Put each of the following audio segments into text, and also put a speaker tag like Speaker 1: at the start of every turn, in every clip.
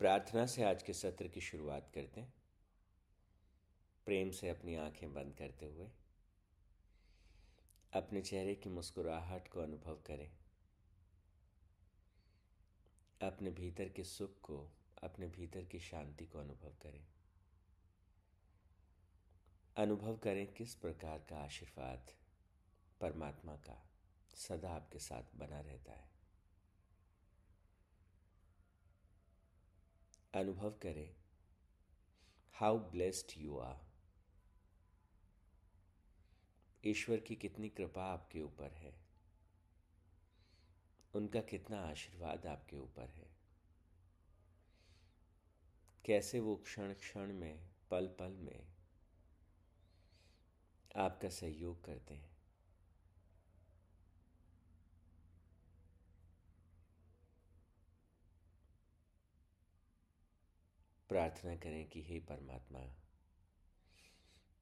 Speaker 1: प्रार्थना से आज के सत्र की शुरुआत करते हैं। प्रेम से अपनी आँखें बंद करते हुए, अपने चेहरे की मुस्कुराहट को अनुभव करें। अपने भीतर के सुख को, अपने भीतर की शांति को अनुभव करें। अनुभव करें किस प्रकार का आशीर्वाद परमात्मा का सदा आपके साथ बना रहता है। अनुभव करें। हाउ ब्लेस्ड यू आर ईश्वर की कितनी कृपा आपके ऊपर है। उनका कितना आशीर्वाद आपके ऊपर है। कैसे वो क्षण क्षण में, पल पल में आपका सहयोग करते हैं। प्रार्थना करें कि हे परमात्मा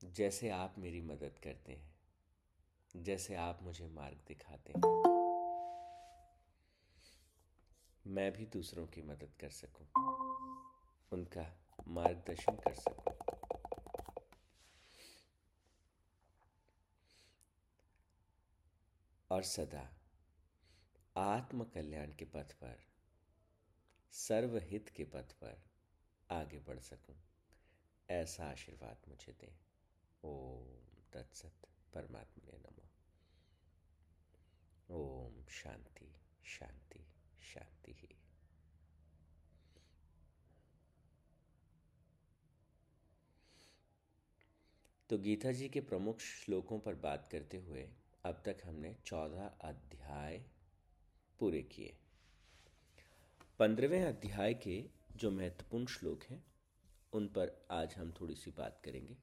Speaker 1: जैसे आप मेरी मदद करते हैं जैसे आप मुझे मार्ग दिखाते हैं मैं भी दूसरों की मदद कर सकूँ, उनका मार्गदर्शन कर सकूँ। और सदा आत्म कल्याण के पथ पर सर्वहित के पथ पर आगे बढ़ सकूँ। ऐसा आशीर्वाद मुझे दें। ओम तत्सत परमात्मा ने नमो। ओम शांति शांति शांति ही। तो गीता जी के प्रमुख श्लोकों पर बात करते हुए अब तक हमने चौदह अध्याय पूरे किए। पंद्रहवें अध्याय के जो महत्वपूर्ण श्लोक हैं, उन पर आज हम थोड़ी सी बात करेंगे।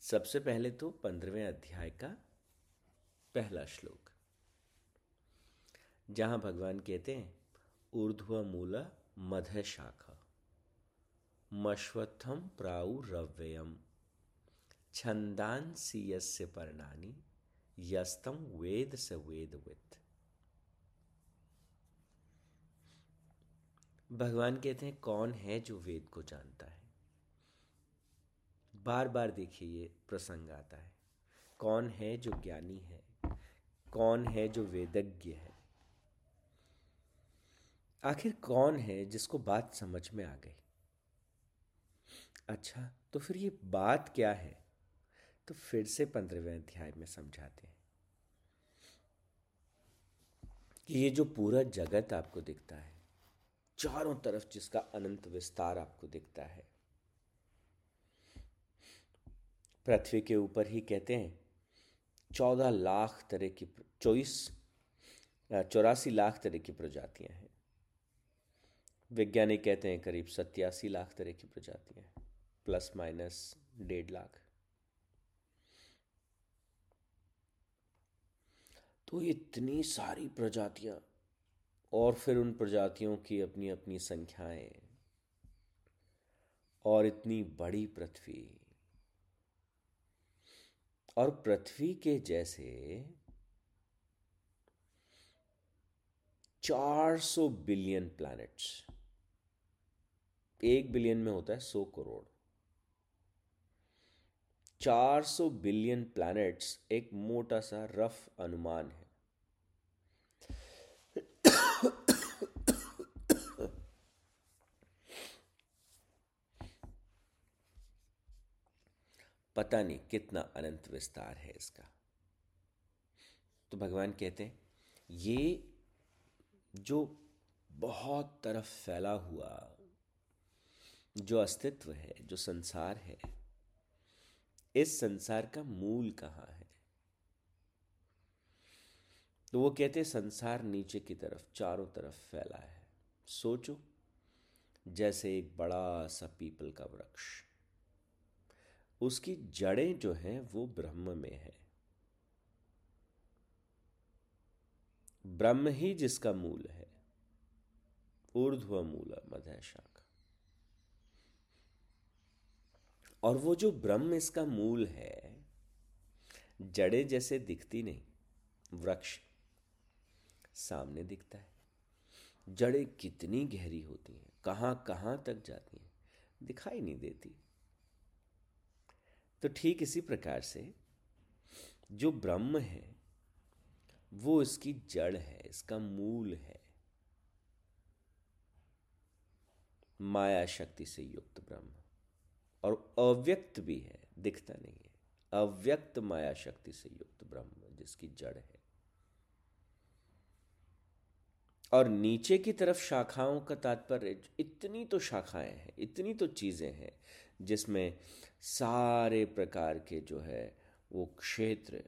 Speaker 1: सबसे पहले तो पंद्रहवें अध्याय का पहला श्लोक। जहाँ भगवान कहते हैं, ऊर्ध्व मूल मध शाखा मश्वत्थम प्राउ रव्ययम छंदांसी यस्य पर्णानी यस्तम वेद से वेदवित भगवान कहते हैं, कौन है जो वेद को जानता है? बार बार देखिए, ये प्रसंग आता है। कौन है जो ज्ञानी है? कौन है जो वेदज्ञ है? आखिर कौन है जिसको बात समझ में आ गई? अच्छा तो फिर ये बात क्या है? तो फिर से पंद्रहवें अध्याय में समझाते हैं। कि ये जो पूरा जगत आपको दिखता है चारों तरफ़ जिसका अनंत विस्तार आपको दिखता है। पृथ्वी के ऊपर ही कहते हैं, चौदह लाख तरह की चौबीस चौरासी लाख तरह की प्रजातियाँ हैं। वैज्ञानिक कहते हैं करीब सत्यासी लाख तरह की प्रजातियाँ प्लस माइनस डेढ़ लाख। तो इतनी सारी प्रजातियाँ और फिर उन प्रजातियों की अपनी अपनी संख्याएँ। और इतनी बड़ी पृथ्वी। और पृथ्वी के जैसे 400 बिलियन प्लैनेट्स एक बिलियन में होता है सौ करोड़। 400 बिलियन प्लैनेट्स एक मोटा सा रफ अनुमान है। पता नहीं कितना अनंत विस्तार है इसका। तो भगवान कहते हैं, ये जो बहुत तरफ़ फैला हुआ, जो अस्तित्व है, जो संसार है, इस संसार का मूल कहाँ है? तो वो कहते संसार नीचे की तरफ़, चारों तरफ़ फैला है। सोचो, जैसे एक बड़ा सा पीपल का वृक्ष। उसकी जड़ें जो हैं वो ब्रह्म में है। ब्रह्म ही जिसका मूल है। ऊर्ध्व मूल मध्य शाखा और वो जो ब्रह्म इसका मूल है, जड़े जैसे दिखती नहीं, वृक्ष सामने दिखता है। जड़ें कितनी गहरी होती हैं कहाँ कहाँ तक जाती हैं, दिखाई नहीं देती। तो ठीक इसी प्रकार से जो ब्रह्म है, वो इसकी जड़ है, इसका मूल है। माया शक्ति से युक्त ब्रह्म। और अव्यक्त भी है, दिखता नहीं है। अव्यक्त माया शक्ति से युक्त ब्रह्म, जिसकी जड़ है। और नीचे की तरफ़ शाखाओं का तात्पर्य, इतनी तो शाखाएँ हैं, इतनी तो चीज़ें हैं जिसमें सारे प्रकार के जो है वो क्षेत्र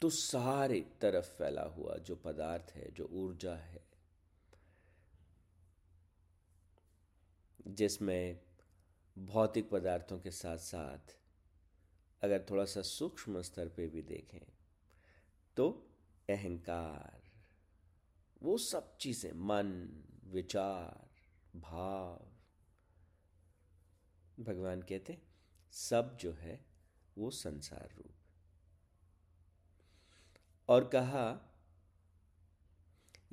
Speaker 1: तो सारे तरफ़ फैला हुआ जो पदार्थ है, जो ऊर्जा है, जिसमें भौतिक पदार्थों के साथ साथ अगर थोड़ा सा सूक्ष्म स्तर पे भी देखें तो अहंकार वो सब चीज़ें, मन, विचार, भाव, भगवान कहते सब जो है वो संसार रूप। और कहा,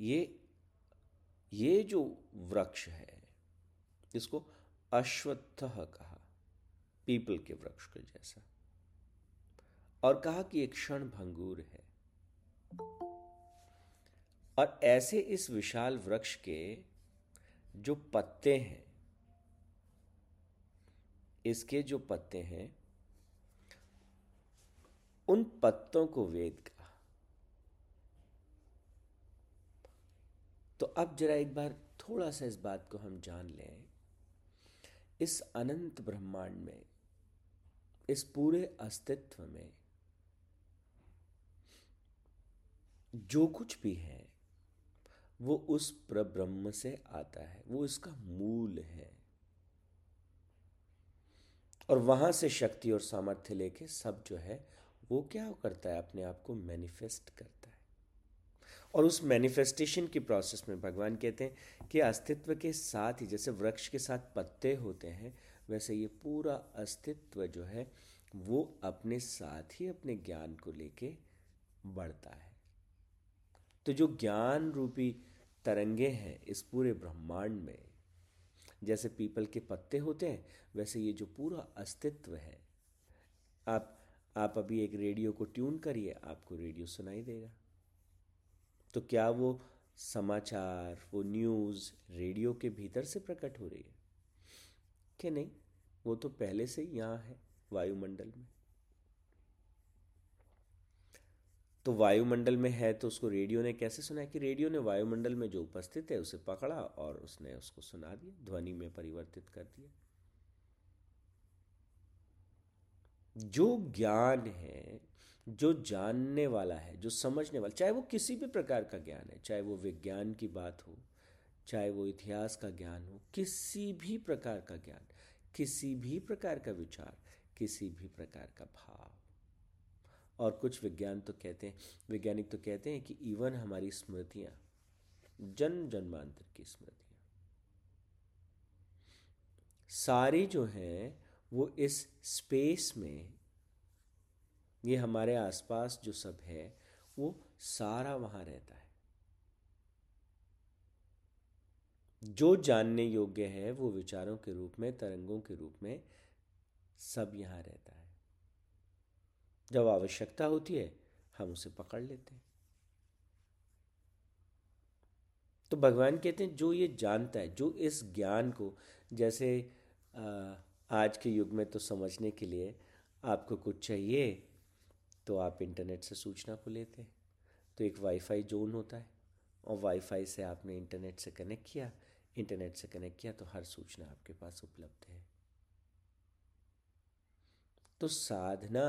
Speaker 1: ये ये जो वृक्ष है, इसको अश्वत्थ कहा, पीपल के वृक्ष के जैसा। और कहा कि एक क्षण भंगूर है। और ऐसे इस विशाल वृक्ष के जो पत्ते हैं, इसके जो पत्ते हैं, उन पत्तों को वेद का तो अब जरा एक बार थोड़ा सा इस बात को हम जान लें। इस अनंत ब्रह्मांड में, इस पूरे अस्तित्व में, जो कुछ भी है वो उस प्रब्रह्म से आता है, वो इसका मूल है। और वहाँ से शक्ति और सामर्थ्य लेके सब जो है, वो क्या करता है, अपने आप को मैनिफेस्ट करता है। और उस मैनिफेस्टेशन की प्रोसेस में भगवान कहते हैं कि अस्तित्व के साथ ही, जैसे वृक्ष के साथ पत्ते होते हैं, वैसे ये पूरा अस्तित्व जो है, वो अपने साथ ही अपने ज्ञान को लेके बढ़ता है। तो जो ज्ञान रूपी तरंगे हैं इस पूरे ब्रह्मांड में। जैसे पीपल के पत्ते होते हैं, वैसे ये जो पूरा अस्तित्व है। आप आप अभी एक रेडियो को ट्यून करिए, आपको रेडियो सुनाई देगा। तो क्या वो समाचार, वो न्यूज़ रेडियो के भीतर से प्रकट हो रही है? कि नहीं, वो तो पहले से ही यहाँ है वायुमंडल में। तो वायुमंडल में है तो उसको रेडियो ने कैसे सुना कि रेडियो ने वायुमंडल में जो उपस्थित है उसे पकड़ा और उसने उसको सुना दिया, ध्वनि में परिवर्तित कर दिया। जो ज्ञान है, जो जानने वाला है, जो समझने वाला, चाहे वो किसी भी प्रकार का ज्ञान है, चाहे वो विज्ञान की बात हो, चाहे वो इतिहास का ज्ञान हो, किसी भी प्रकार का ज्ञान, किसी भी प्रकार का विचार, किसी भी प्रकार का भाव। और कुछ विज्ञान तो कहते हैं, वैज्ञानिक तो कहते हैं कि इवन हमारी स्मृतियाँ जन्म जन्मांतर की स्मृतियाँ, सारी जो हैं, वो इस स्पेस में, ये हमारे आसपास जो सब है, वो सारा वहाँ रहता है। जो जानने योग्य है, वो विचारों के रूप में, तरंगों के रूप में, सब यहाँ रहता है। जब आवश्यकता होती है, हम उसे पकड़ लेते हैं। तो भगवान कहते हैं, जो ये जानता है, जो इस ज्ञान को, जैसे आज के युग में तो समझने के लिए आपको कुछ चाहिए तो आप इंटरनेट से सूचना को लेते हैं। तो एक वाईफाई जोन होता है, और वाईफाई से आपने इंटरनेट से कनेक्ट किया, इंटरनेट से कनेक्ट किया तो हर सूचना आपके पास उपलब्ध है। तो साधना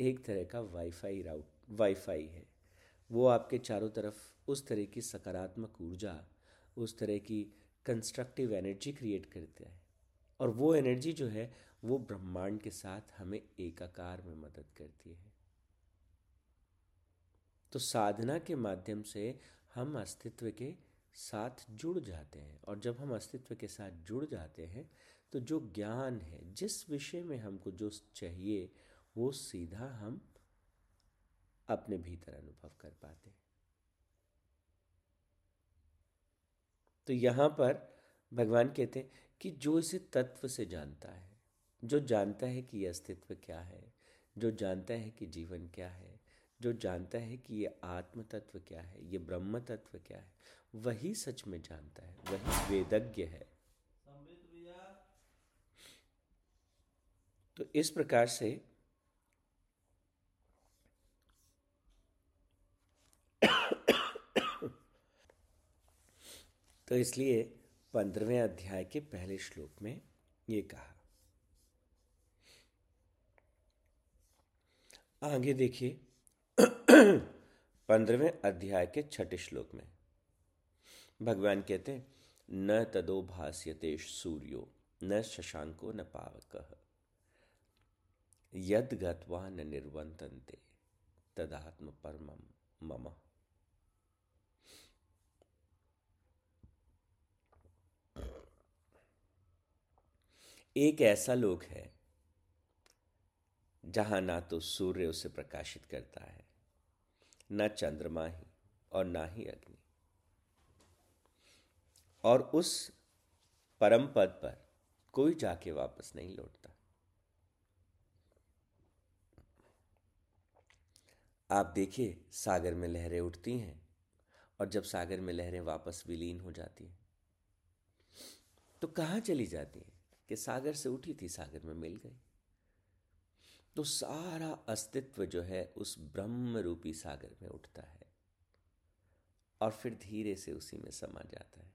Speaker 1: एक तरह का वाईफाई राउट वाईफाई है। वो आपके चारों तरफ़ उस तरह की सकारात्मक ऊर्जा, उस तरह की कंस्ट्रक्टिव एनर्जी क्रिएट करता है। और वो एनर्जी जो है, वो ब्रह्मांड के साथ हमें एकाकार में मदद करती है। तो साधना के माध्यम से हम अस्तित्व के साथ जुड़ जाते हैं। और जब हम अस्तित्व के साथ जुड़ जाते हैं तो जो ज्ञान है, जिस विषय में हमको जो चाहिए वो सीधा हम अपने भीतर अनुभव कर पाते तो यहाँ पर भगवान कहते हैं कि जो इसे तत्व से जानता है जो जानता है कि यह अस्तित्व क्या है जो जानता है कि जीवन क्या है जो जानता है कि ये आत्म तत्व क्या है ये ब्रह्म तत्व क्या है वही सच में जानता है वही वेदज्ञ है। तो इस प्रकार से तो इसलिए पंद्रहवें अध्याय के पहले श्लोक में ये कहा। आगे देखिए, पंद्रहवें अध्याय के छठे श्लोक में। भगवान कहते हैं, न तदो भाष्यते सूर्यो, न शशांको न पावक। यद गत्वा न निर्वंतन्ते तदात्म परम मम। एक ऐसा लोक है, जहाँ ना तो सूर्य उसे प्रकाशित करता है, न चंद्रमा ही और ना ही अग्नि। और उस परम पद पर कोई जाके वापस नहीं लौटता। आप देखिए, सागर में लहरें उठती हैं और जब सागर में लहरें वापस विलीन हो जाती हैं तो कहाँ चली जाती हैं? कि सागर से उठी थी, सागर में मिल गई। तो सारा अस्तित्व जो है, उस ब्रह्म रूपी सागर में उठता है। और फिर धीरे से उसी में समा जाता है।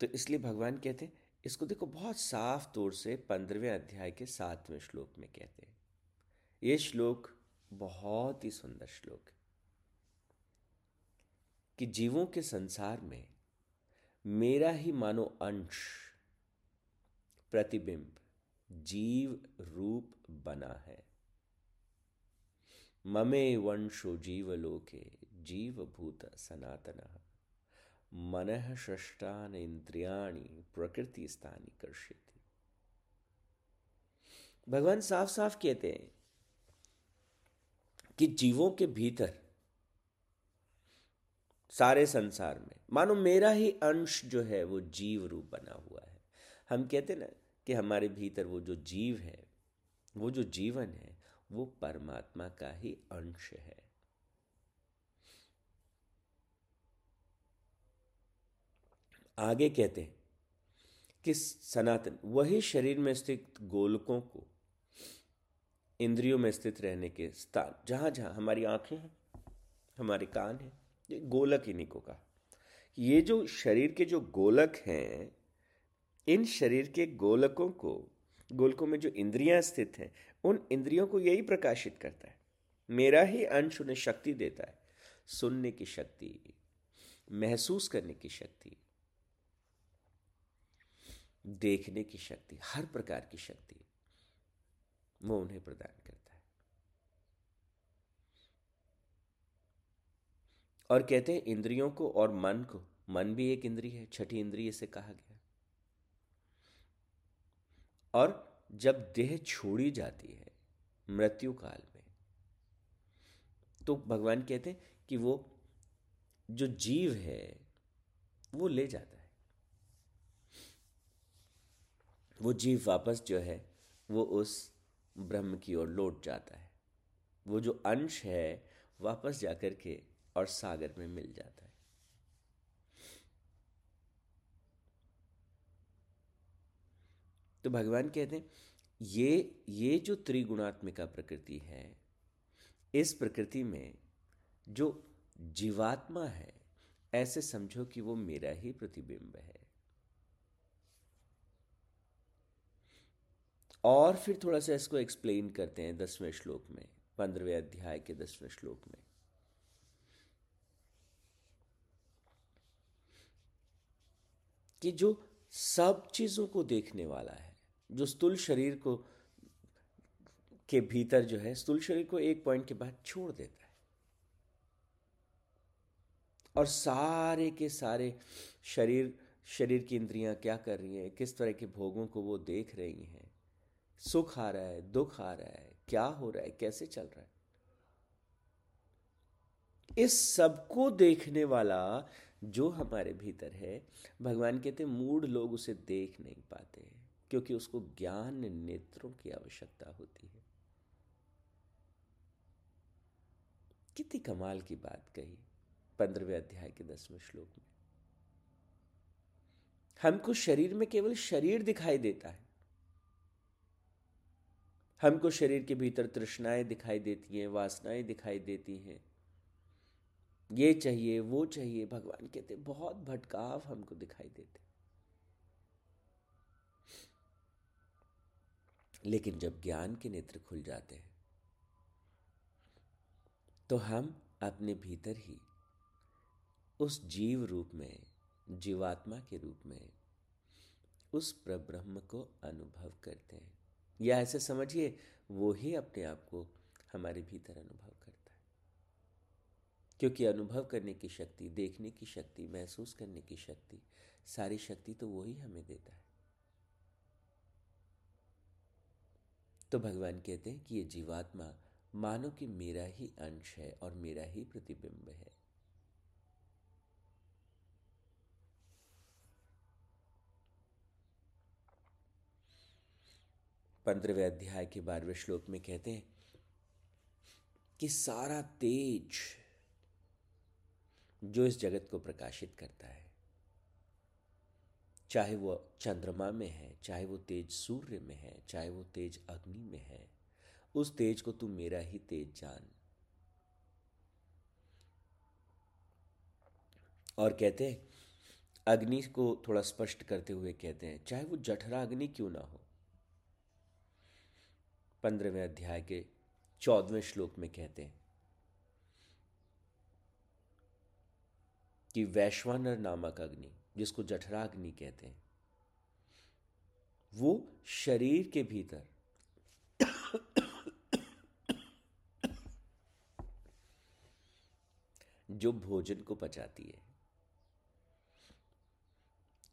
Speaker 1: तो इसलिए भगवान कहते हैं, इसको देखो बहुत साफ़ तौर से पंद्रहवें अध्याय के सातवें श्लोक में कहते हैं। ये श्लोक बहुत ही सुंदर श्लोक है कि जीवों के संसार में मेरा ही मानो अंश प्रतिबिंब जीव रूप बना है। ममे वंशो जीवलोके जीवभूत सनातन। मन षष्टान इंद्रियाणी प्रकृति स्थानी कर्षित। भगवान साफ़ साफ़ कहते हैं कि जीवों के भीतर सारे संसार में। मानो मेरा ही अंश जो है, वो जीव रूप बना हुआ है। हम कहते ना कि हमारे भीतर वो जो जीव है, वो जो जीवन है, वो परमात्मा का ही अंश है। आगे कहते हैं कि सनातन, वही शरीर में स्थित गोलकों को, इंद्रियों में स्थित रहने के स्थान जहाँ जहाँ हमारी आँखें हैं, हमारे कान हैं ये गोलक इन्हीं को कहा। ये जो शरीर के जो गोलक हैं, इन शरीर के गोलकों को, गोलकों में जो इंद्रियाँ स्थित हैं, उन इंद्रियों को यही प्रकाशित करता है। मेरा ही अंश उन्हें शक्ति देता है, सुनने की शक्ति, महसूस करने की शक्ति, देखने की शक्ति, हर प्रकार की शक्ति वो उन्हें प्रदान करता है और कहते हैं इंद्रियों को और मन को। मन भी एक इंद्रिय है, छठी इंद्रिय से कहा गया। और जब देह छोड़ी जाती है मृत्यु काल में तो भगवान कहते हैं कि वो, जो जीव है, वो ले जाता है। वो जीव वापस जो है, वो उस ब्रह्म की ओर लौट जाता है। वो जो अंश है, वापस जाकर के और सागर में मिल जाता है। तो भगवान कहते हैं, ये ये जो त्रिगुणात्मिका प्रकृति है, इस प्रकृति में जो जीवात्मा है, ऐसे समझो कि वो मेरा ही प्रतिबिंब है। और फिर थोड़ा सा इसको एक्सप्लेन करते हैं दसवें श्लोक में, पंद्रहवें अध्याय के दसवें श्लोक में। कि जो सब चीज़ों को देखने वाला है, जो स्थूल शरीर को, के भीतर जो है, स्थूल शरीर को एक पॉइंट के बाद छोड़ देता है। और सारे के सारे शरीर शरीर की इंद्रियाँ क्या कर रही हैं, किस तरह के भोगों को वो देख रही हैं, सुख आ रहा है, दुख आ रहा है, क्या हो रहा है, कैसे चल रहा है? इस सबको देखने वाला जो हमारे भीतर है, भगवान कहते मूड लोग उसे देख नहीं पाते क्योंकि उसको ज्ञान नेत्रों की आवश्यकता होती है। कितनी कमाल की बात कही पंद्रहवें अध्याय के दसवें श्लोक में। हमको शरीर में केवल शरीर दिखाई देता है। हमको शरीर के भीतर तृष्णाएँ दिखाई देती हैं, वासनाएँ दिखाई देती हैं। ये चाहिए, वो चाहिए, भगवान कहते, बहुत भटकाव हमको दिखाई देते। लेकिन जब ज्ञान के नेत्र खुल जाते हैं तो हम अपने भीतर ही उस जीव रूप में, जीवात्मा के रूप में, उस प्रब्रह्म को अनुभव करते हैं। या ऐसे समझिए, वो ही अपने आप को हमारे भीतर अनुभव क्योंकि अनुभव करने की शक्ति, देखने की शक्ति, महसूस करने की शक्ति, सारी शक्ति तो वही हमें देता है। तो भगवान कहते हैं कि ये जीवात्मा मानो कि मेरा ही अंश है और मेरा ही प्रतिबिंब है। पंद्रहवें अध्याय के बारहवें श्लोक में कहते हैं कि सारा तेज जो इस जगत को प्रकाशित करता है। चाहे वो चंद्रमा में है, चाहे वो तेज सूर्य में है, चाहे वो तेज अग्नि में है, उस तेज को तू मेरा ही तेज जान। और कहते हैं, अग्नि को थोड़ा स्पष्ट करते हुए कहते हैं, चाहे वो जठरा अग्नि क्यों ना हो। पंद्रहवें अध्याय के चौदहवें श्लोक में कहते हैं कि वैश्वानर नामक अग्नि, जिसको जठराग्नि कहते हैं, वो शरीर के भीतर जो भोजन को पचाती है,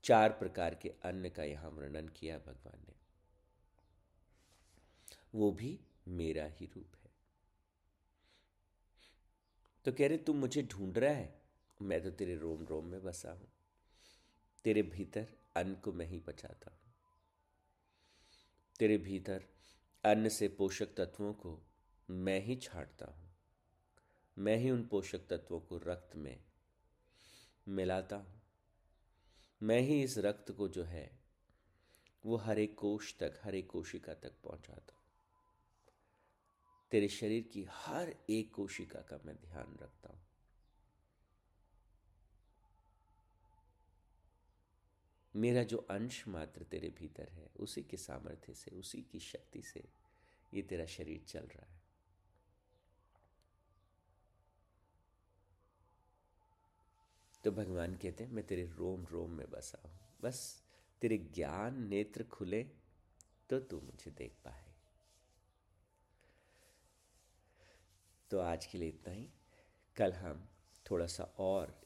Speaker 1: चार प्रकार के अन्न का यहाँ वर्णन किया भगवान ने। वो भी मेरा ही रूप है। तो कह रहे, तुम मुझे ढूंढ रहा है? मैं तो तेरे रोम रोम में बसा हूँ। तेरे भीतर अन्न को मैं ही पचाता हूँ। तेरे भीतर अन्न से पोषक तत्वों को मैं ही छाटता हूँ। मैं ही उन पोषक तत्वों को रक्त में मिलाता हूँ। मैं ही इस रक्त को जो है, वो हर कोश तक, हर कोशिका तक पहुंचाता हूँ। तेरे शरीर की हर एक कोशिका का मैं ध्यान रखता हूँ। मेरा जो अंश मात्र तेरे भीतर है, उसी के सामर्थ्य से, उसी की शक्ति से ये तेरा शरीर चल रहा है। तो भगवान कहते हैं, मैं तेरे रोम रोम में बसा हूँ। बस तेरे ज्ञान नेत्र खुले तो तू मुझे देख पाए। तो आज के लिए इतना ही। कल हम थोड़ा सा और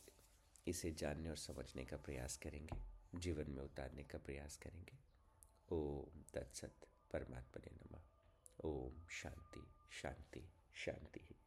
Speaker 1: इसे जानने और समझने का प्रयास करेंगे। जीवन में उतारने का प्रयास करेंगे। ओम तत्सत परमात्मा ने नमः। ओम शांति शांति शांति।